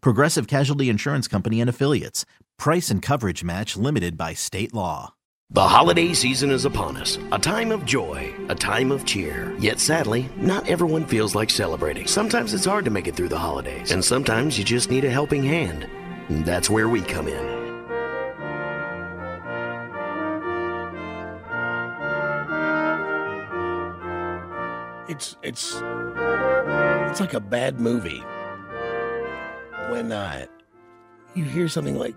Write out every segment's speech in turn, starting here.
Progressive Casualty Insurance Company and Affiliates. Price and coverage match limited by state law. The holiday season is upon us, a time of joy, a time of cheer. Yet sadly, not everyone feels like celebrating. Sometimes it's hard to make it through the holidays, and sometimes you just need a helping hand. That's where we come in. It's it's it's like a bad movie when uh, you hear something like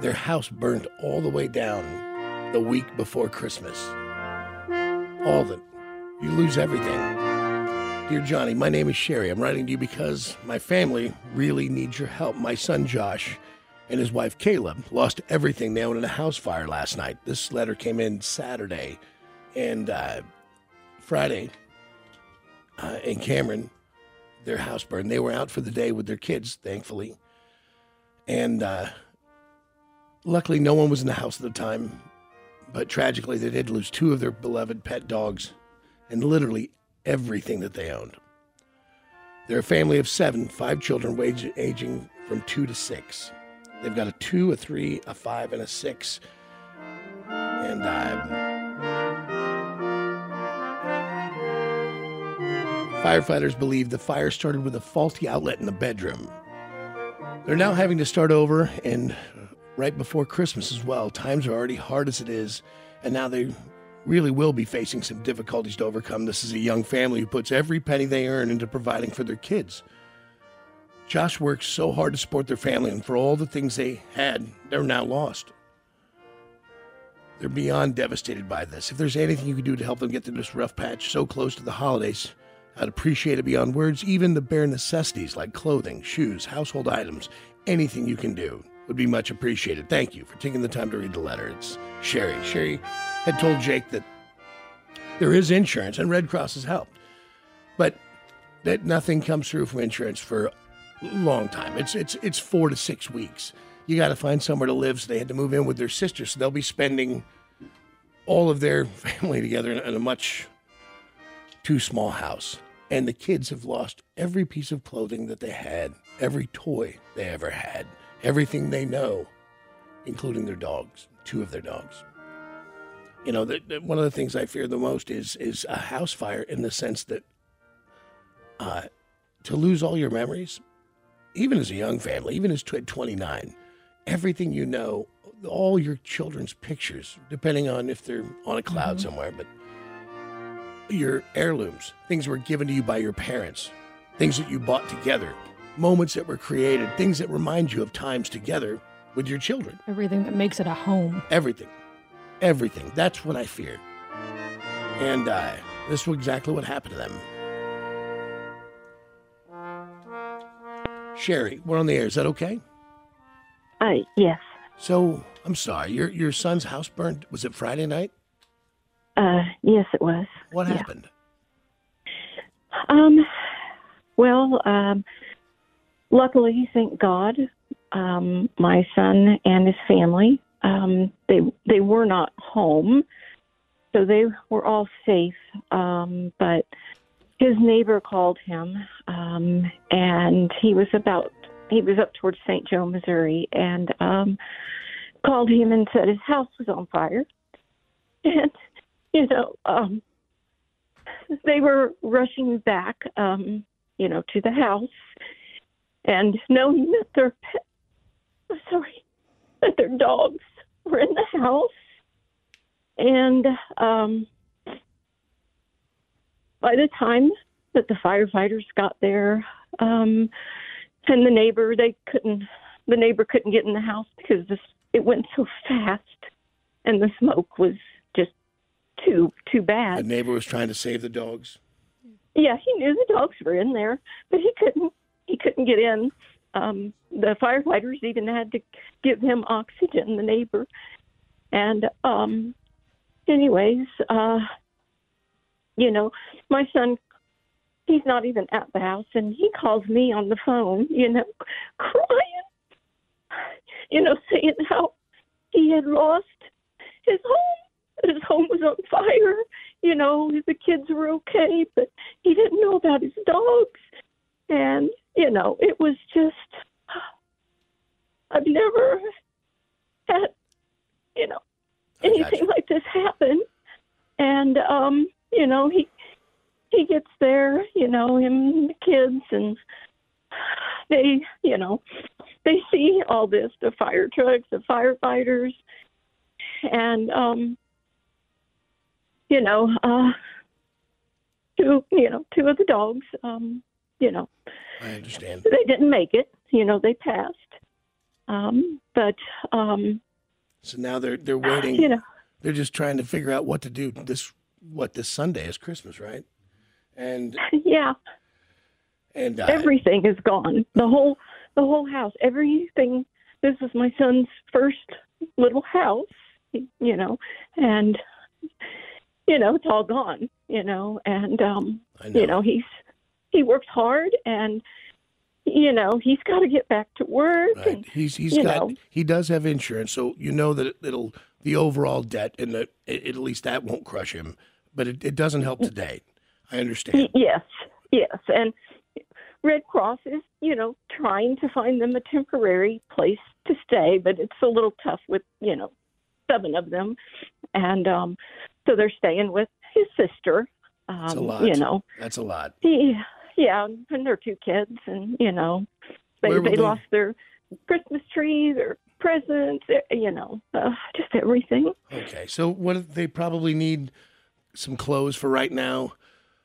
their house burnt all the way down the week before Christmas. All of it. You lose everything. Dear Johnny, my name is Sherry. I'm writing to you because my family really needs your help. My son Josh and his wife Caleb lost everything they owned in a house fire last night. This letter came in Saturday and uh, Friday uh, in Cameron, their house burned. They were out for the day with their kids, thankfully. And uh, luckily, no one was in the house at the time. But tragically, they did lose two of their beloved pet dogs and literally everything that they owned. They're a family of seven, five children, wage, aging from two to six. They've got a two, a three, a five, and a six. And uh, Firefighters believe the fire started with a faulty outlet in the bedroom. They're now having to start over, and right before Christmas as well. Times are already hard as it is, and now they really will be facing some difficulties to overcome. This is a young family who puts every penny they earn into providing for their kids. Josh works so hard to support their family, and for all the things they had, they're now lost. They're beyond devastated by this. If there's anything you can do to help them get through this rough patch so close to the holidays, I'd appreciate it beyond words, even the bare necessities like clothing, shoes, household items, anything you can do would be much appreciated. Thank you for taking the time to read the letter. It's Sherry. Sherry had told Jake that there is insurance and Red Cross has helped, but that nothing comes through from insurance for a long time. It's it's it's four to six weeks. You got to find somewhere to live, so they had to move in with their sister. So they'll be spending all of their family together in, in a much too small house. And the kids have lost every piece of clothing that they had, every toy they ever had, everything they know, including their dogs, two of their dogs. You know, the, the, one of the things I fear the most is is a house fire in the sense that uh, to lose all your memories, even as a young family, even as 29, everything you know, all your children's pictures, depending on if they're on a cloud mm-hmm. somewhere, but your heirlooms, things were given to you by your parents, things that you bought together, moments that were created, things that remind you of times together with your children. Everything that makes it a home. Everything. Everything. That's what I fear. And uh, this was exactly what happened to them. Sherry, we're on the air. Is that okay? Uh, yes. So, I'm sorry. Your your son's house burned. Was it Friday night? Uh, yes, it was. What yeah. happened? Um, well, um, luckily, thank God, um, my son and his family, um, they they were not home, so they were all safe. Um, but his neighbor called him, um, and he was about he was up towards St. Joe, Missouri, and um, called him and said his house was on fire, and you know, um, they were rushing back, um, you know, to the house, and knowing that their pet, sorry, hundred dogs were in the house, and um, by the time that the firefighters got there, um, and the neighbor they couldn't the neighbor couldn't get in the house because this it went so fast, and the smoke was just too too bad. The neighbor was trying to save the dogs. Yeah, he knew the dogs were in there, but he couldn't. He couldn't get in. Um, the firefighters even had to give him oxygen. The neighbor, and um, anyways, uh, you know, my son, he's not even at the house, and he calls me on the phone. You know, crying. You know, saying how he had lost his home. His home was on fire. You know, the kids were okay, but he didn't know about his dogs. And, you know, it was just, I've never had, you know, anything like this happen. And, um, you know, he, he gets there, you know, him and the kids, and they, you know, they see all this the fire trucks, the firefighters, and, um, you know, uh, two, you know, two of the dogs, um, you know, I understand. they didn't make it. You know, they passed. Um, but um, So now they're they're waiting. you know, They're just trying to figure out what to do this what this Sunday is Christmas, right? And yeah, and uh, everything is gone. The whole, the whole house, everything. This was my son's first little house, you know, and you know it's all gone, you know, and um, know. you know he's he works hard and you know he's got to get back to work Right. and He's he's got know. he does have insurance, so you know that it, it'll the overall debt and the, it, at least that won't crush him. But it, it doesn't help today. I understand. Yes, yes, and Red Cross is, you know, trying to find them a temporary place to stay, but it's a little tough with, you know, seven of them, and um, so they're staying with his sister. Um, That's a lot. You know, That's a lot. he, yeah, and their two kids, and you know, they they they- lost their Christmas tree, their presents, you know, uh, just everything. Okay, so what they probably need some clothes for right now.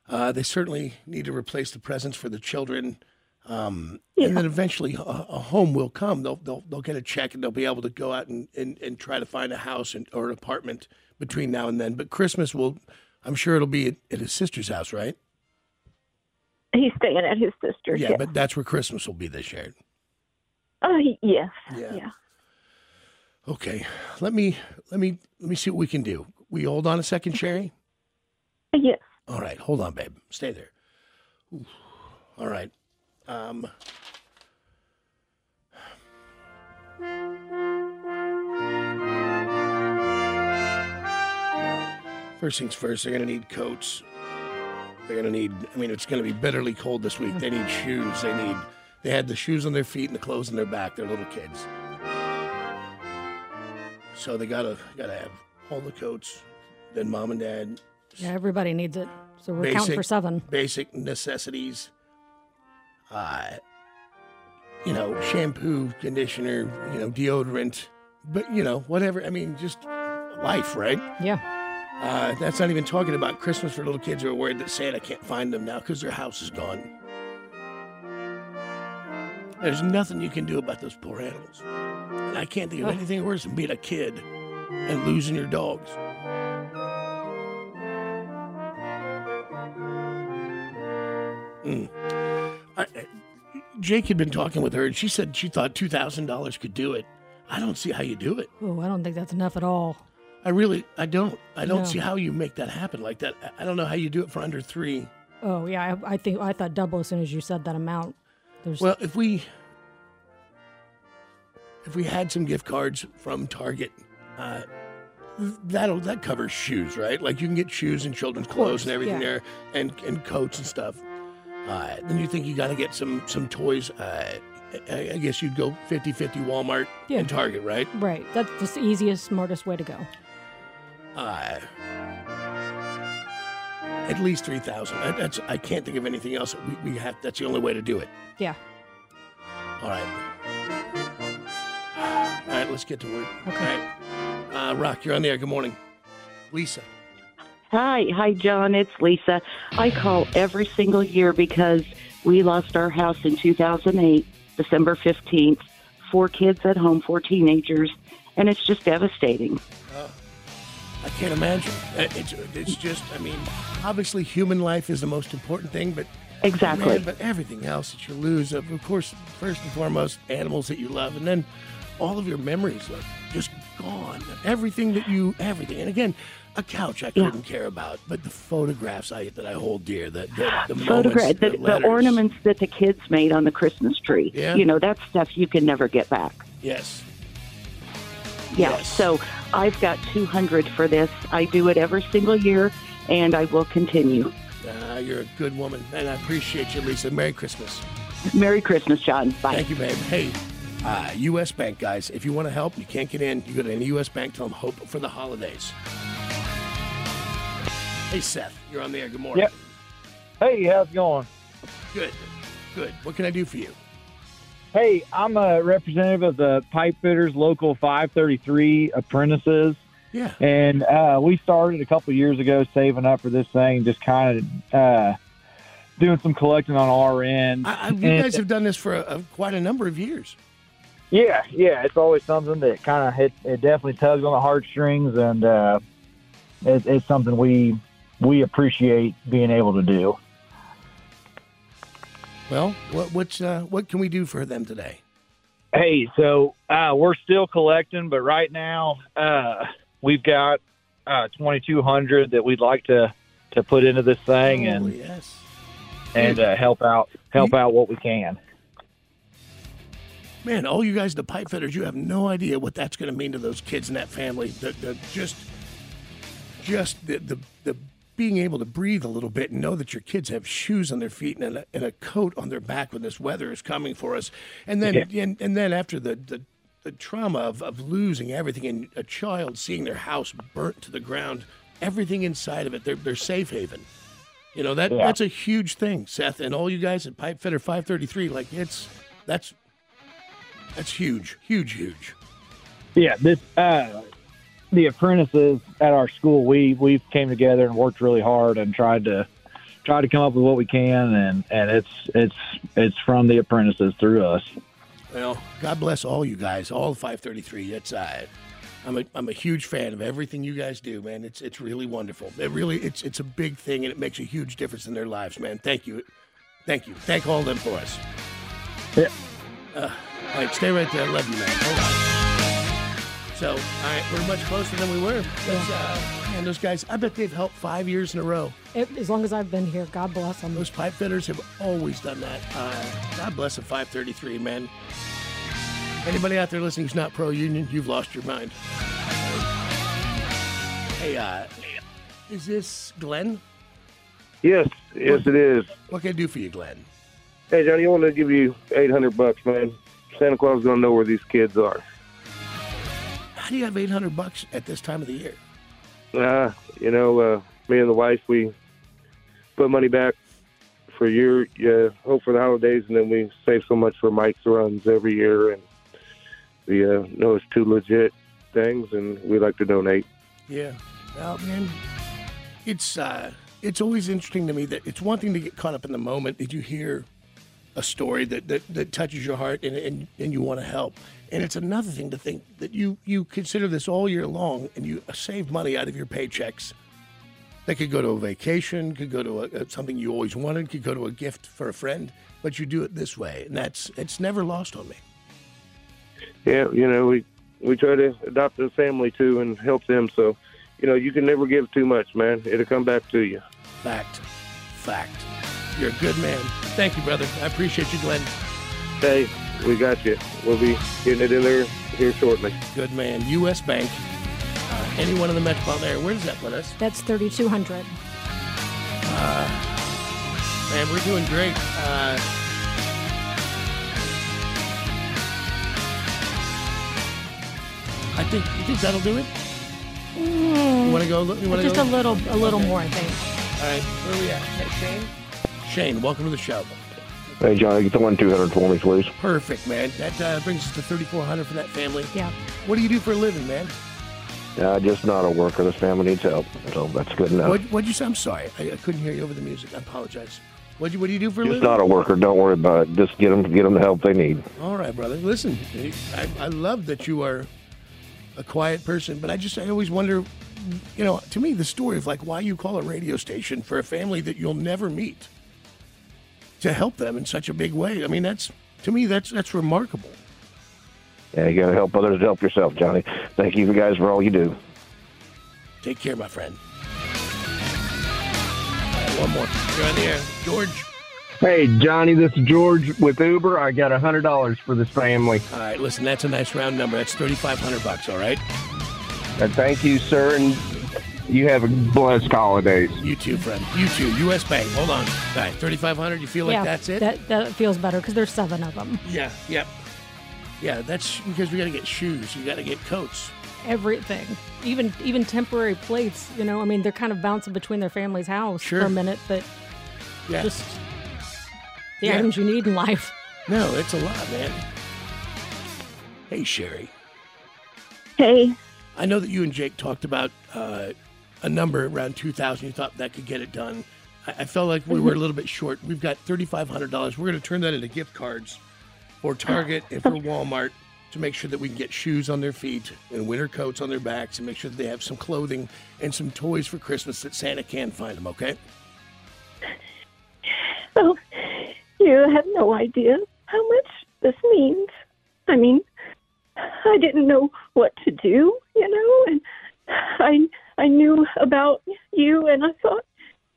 Uh, they certainly need to replace the presents for the children. Um, Yeah. And then eventually a, a home will come. They'll, they'll they'll get a check and they'll be able to go out and, and, and try to find a house and, or an apartment between now and then. But Christmas will, I'm sure it'll be at, at his sister's house, right? He's staying at his sister's. Yeah, Yeah, but that's where Christmas will be this year. uh, yes, Yeah. yeah. Okay, let me let me let me see what we can do. We hold on a second, Sherry. Yes. All right, hold on, babe. Stay there. Ooh. All right. Um. First things first, they're going to need coats. They're going to need, I mean, it's going to be bitterly cold this week. They need shoes. They need, they had the shoes on their feet and the clothes on their back. They're little kids. So they got to, got to have all the coats. Then mom and dad, Yeah, everybody needs it. So we're counting for seven. basic necessities. Uh, you know, shampoo, conditioner, you know, deodorant, but you know, whatever. I mean, just life, right? Yeah. Uh, that's not even talking about Christmas for little kids who are worried that Santa can't find them now because their house is gone. There's nothing you can do about those poor animals. And I can't think of anything worse than being a kid and losing your dogs. Mm. Jake had been talking with her, and she said she thought two thousand dollars could do it. I don't see how you do it. Oh, I don't think that's enough at all. I really, I don't. I don't No. see how you make that happen like that. I- I don't know how you do it for under three. Oh, yeah. I, I think I thought double as soon as you said that amount. There's Well, if we, if we had some gift cards from Target, uh, that'll that covers shoes, right? Like you can get shoes and children's clothes and everything yeah. there, and and coats and stuff. Uh, then you think you got to get some some toys. Uh, I, I guess you'd go 50-50 Walmart Yeah. and Target, right? right. That's the easiest, smartest way to go. Uh, at least three thousand. That's I can't think of anything else. We, we have. That's the only way to do it. Yeah. All right. All right. right, let's get to work. Okay. All right. Uh, Rock, you're on the air. Good morning. Lisa. Hi, hi, John. It's Lisa. I call every single year because we lost our house in 2008, December 15th. Four kids at home, four teenagers, and it's just devastating. I can't imagine. Uh, It's, it's just, I mean, obviously human life is the most important thing, but Exactly. man, but everything else that you lose, of of course, first and foremost, animals that you love, and then all of your memories are just gone. Everything that you, everything. And again, a couch I couldn't care about, but the photographs I that I hold dear, the the, the Photograph moments, the, the, ornaments that the kids made on the Christmas tree. Yeah. You know, that's stuff you can never get back. Yes. Yeah. Yes. So I've got 200 for this. I do it every single year, and I will continue. Uh, you're a good woman, and I appreciate you, Lisa. Merry Christmas. Merry Christmas, John. Bye. Thank you, babe. Hey, uh, U.S. Bank guys, if you want to help, you can't get in. You go to any U.S. Bank. Tell them hope for the holidays. Hey, Seth, you're on the air. Good morning. Yep. Hey, how's it going? Good. Good. What can I do for you? Hey, I'm a representative of the Pipe Fitters Local 533 Apprentices, Yeah. and uh, we started a couple years ago saving up for this thing, just kind of uh, doing some collecting on our end. I, I, you And- guys have done this for a, a, quite a number of years. Yeah, yeah, it's always something that kind of hit. It definitely tugs on the heartstrings, and uh, it, it's something we we appreciate being able to do. Well, what what's uh, what can we do for them today? Hey, so uh, we're still collecting, but right now uh, we've got uh, 2,200 that we'd like to to put into this thing Oh, and yes. and uh, help out help out what we can. Man, all you guys, the pipe fitters, you have no idea what that's going to mean to those kids and that family. The, the just, just the, the the being able to breathe a little bit and know that your kids have shoes on their feet and a, and a coat on their back when this weather is coming for us, and then and, and then after the the, the trauma of, of losing everything and a child seeing their house burnt to the ground, everything inside of it, they're they're safe haven. You know that Yeah. that's a huge thing, Seth, and all you guys at Pipe Fitter 533. Like it's that's that's huge, huge, huge. Yeah, this uh, the apprentices at our school. We we came together and worked really hard and tried to tried to come up with what we can, and and it's it's it's from the apprentices through us. Well, God bless all you guys, all 533. It's uh, I'm a I'm a huge fan of everything you guys do, man. It's it's really wonderful. It really it's it's a big thing and it makes a huge difference in their lives, man. Thank you, thank you, thank all of them for us. Yeah. Uh, all right, stay right there. I love you, man. Hold on. So, all right, we're much closer than we were. Let's, uh, man, those guys, I bet they've helped five years in a row. It, as long as I've been here, God bless them. Those pipe fitters have always done that. Uh, God bless the 533, man. Anybody out there listening who's not pro union, you've lost your mind. Hey, uh, is this Glenn? Yes, yes, it is. What can I do for you, Glenn? Hey, Johnny, I want to give you eight hundred bucks, man. Santa Claus is gonna know where these kids are. How do you have 800 bucks at this time of the year? Uh, you know, uh, me and the wife, we put money back for your uh, hope for the holidays, and then we save so much for Mike's runs every year, and we uh, know it's two legit things, and we like to donate. Yeah. Well, man, it's uh, it's always interesting to me that it's one thing to get caught up in the moment. Did you hear a story that, that, that touches your heart and, and, and you want to help? And it's another thing to think that you, you consider this all year long and you save money out of your paychecks. That could go to a vacation, could go to a, a- something you always wanted, could go to a gift for a friend, but you do it this way, and that's it's never lost on me. Yeah, you know, we we try to adopt a family too and help them. So, you know, you can never give too much, man. It'll come back to you. Fact, fact. You're a good man. Thank you, brother. I appreciate you, Glenn. Hey, we got you. We'll be getting it in there here shortly. Good man. U.S. Bank. Uh, anyone in the metropolitan area. Where does that put us? That's 3,200. Uh, man, we're doing great. Uh, I think you think that'll do it. You want to go? You want to Just go? a little, a little more, I think. All right, where are we at? Hey, Shane. Shane, welcome to the show. Hey, Johnny, get the one 200 for me, please. Perfect, man. That uh, brings us to 3400 for that family. Yeah. What do you do for a living, man? Uh, just not a worker. This family needs help, so that's good enough. What, what'd you say? I'm sorry. I, I couldn't hear you over the music. I apologize. What do you, what do you do for a Just living? Just not a worker. Don't worry about it. Just get them, get them the help they need. All right, brother. Listen, I, I love that you are a quiet person, but I just I always wonder, you know, to me the story of like why you call a radio station for a family that you'll never meet to help them in such a big way. I mean, that's to me that's that's remarkable. Yeah, you got to help others. Help yourself, Johnny. Thank you guys for all you do. Take care, my friend. All right, one more. You're on the air, George. Hey, Johnny, this is George with Uber. I got a hundred dollars for this family. All right, listen, that's a nice round number. That's thirty five hundred bucks. All right. And thank you, sir, and you have a blessed holidays. You too, friend. You too. U.S. Bank. Hold on. All right, thirty five hundred. You feel like yeah, that's it? That, that feels better because there's seven of them. Yeah. Yep. Yeah, that's because we got to get shoes. You got to get coats. Everything, even even temporary plates. You know, I mean, they're kind of bouncing between their family's house Sure. for a minute, but Yeah. just the Yeah. items you need in life. No, it's a lot, man. Hey, Sherry. Hey, I know that you and Jake talked about uh, a number around 2000 You thought that could get it done. I, I felt like we were a mm-hmm. little bit short. We've got $3,500. We're going to turn that into gift cards for oh. Target and for Walmart to make sure that we can get shoes on their feet and winter coats on their backs and make sure that they have some clothing and some toys for Christmas that Santa can find them, okay? oh, you have no idea how much this means. I mean, I didn't know what to do, you know, and I I knew about you, and I thought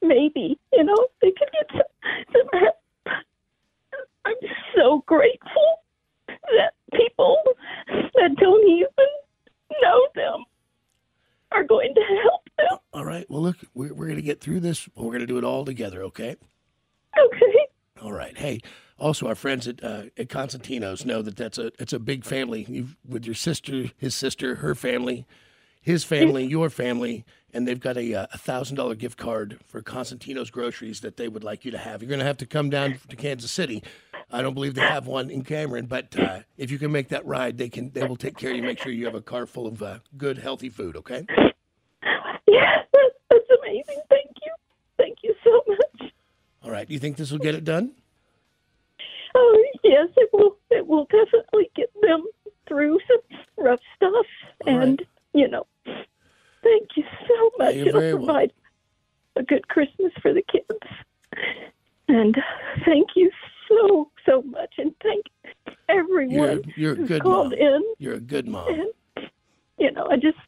maybe, you know, they could get some, some help. I'm so grateful that people that don't even know them are going to help them. All right. Well, look, we're, we're going to get through this, we're going to do it all together, okay? Okay. All right. Hey, also our friends at uh, at Cosentino's know that that's a it's a big family. You've, with your sister, his sister, her family, his family, your family, and they've got a uh, thousand dollar gift card for Cosentino's groceries that they would like you to have. You're going to have to come down to Kansas City. I don't believe they have one in Cameron, but uh, if you can make that ride, they can they will take care of you. Make sure you have a car full of uh, good, healthy food. Okay. Yeah, that's, that's amazing. Thank you. Thank you so much. All right. Do you think this will get it done? Oh, yes, it will. It will definitely get them through some rough stuff, and you know, thank you so much. you're It'll provide a good Christmas for the kids, and thank you so so much, and thank everyone You're you're good called mom. in. You're a good mom. And you know, I just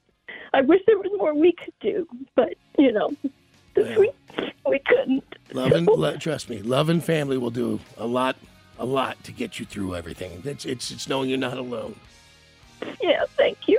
I wish there was more we could do, but you know, Yeah. we we couldn't. Love and trust me, love and family will do a lot, a lot to get you through everything. It's it's it's knowing you're not alone. Yeah, thank you.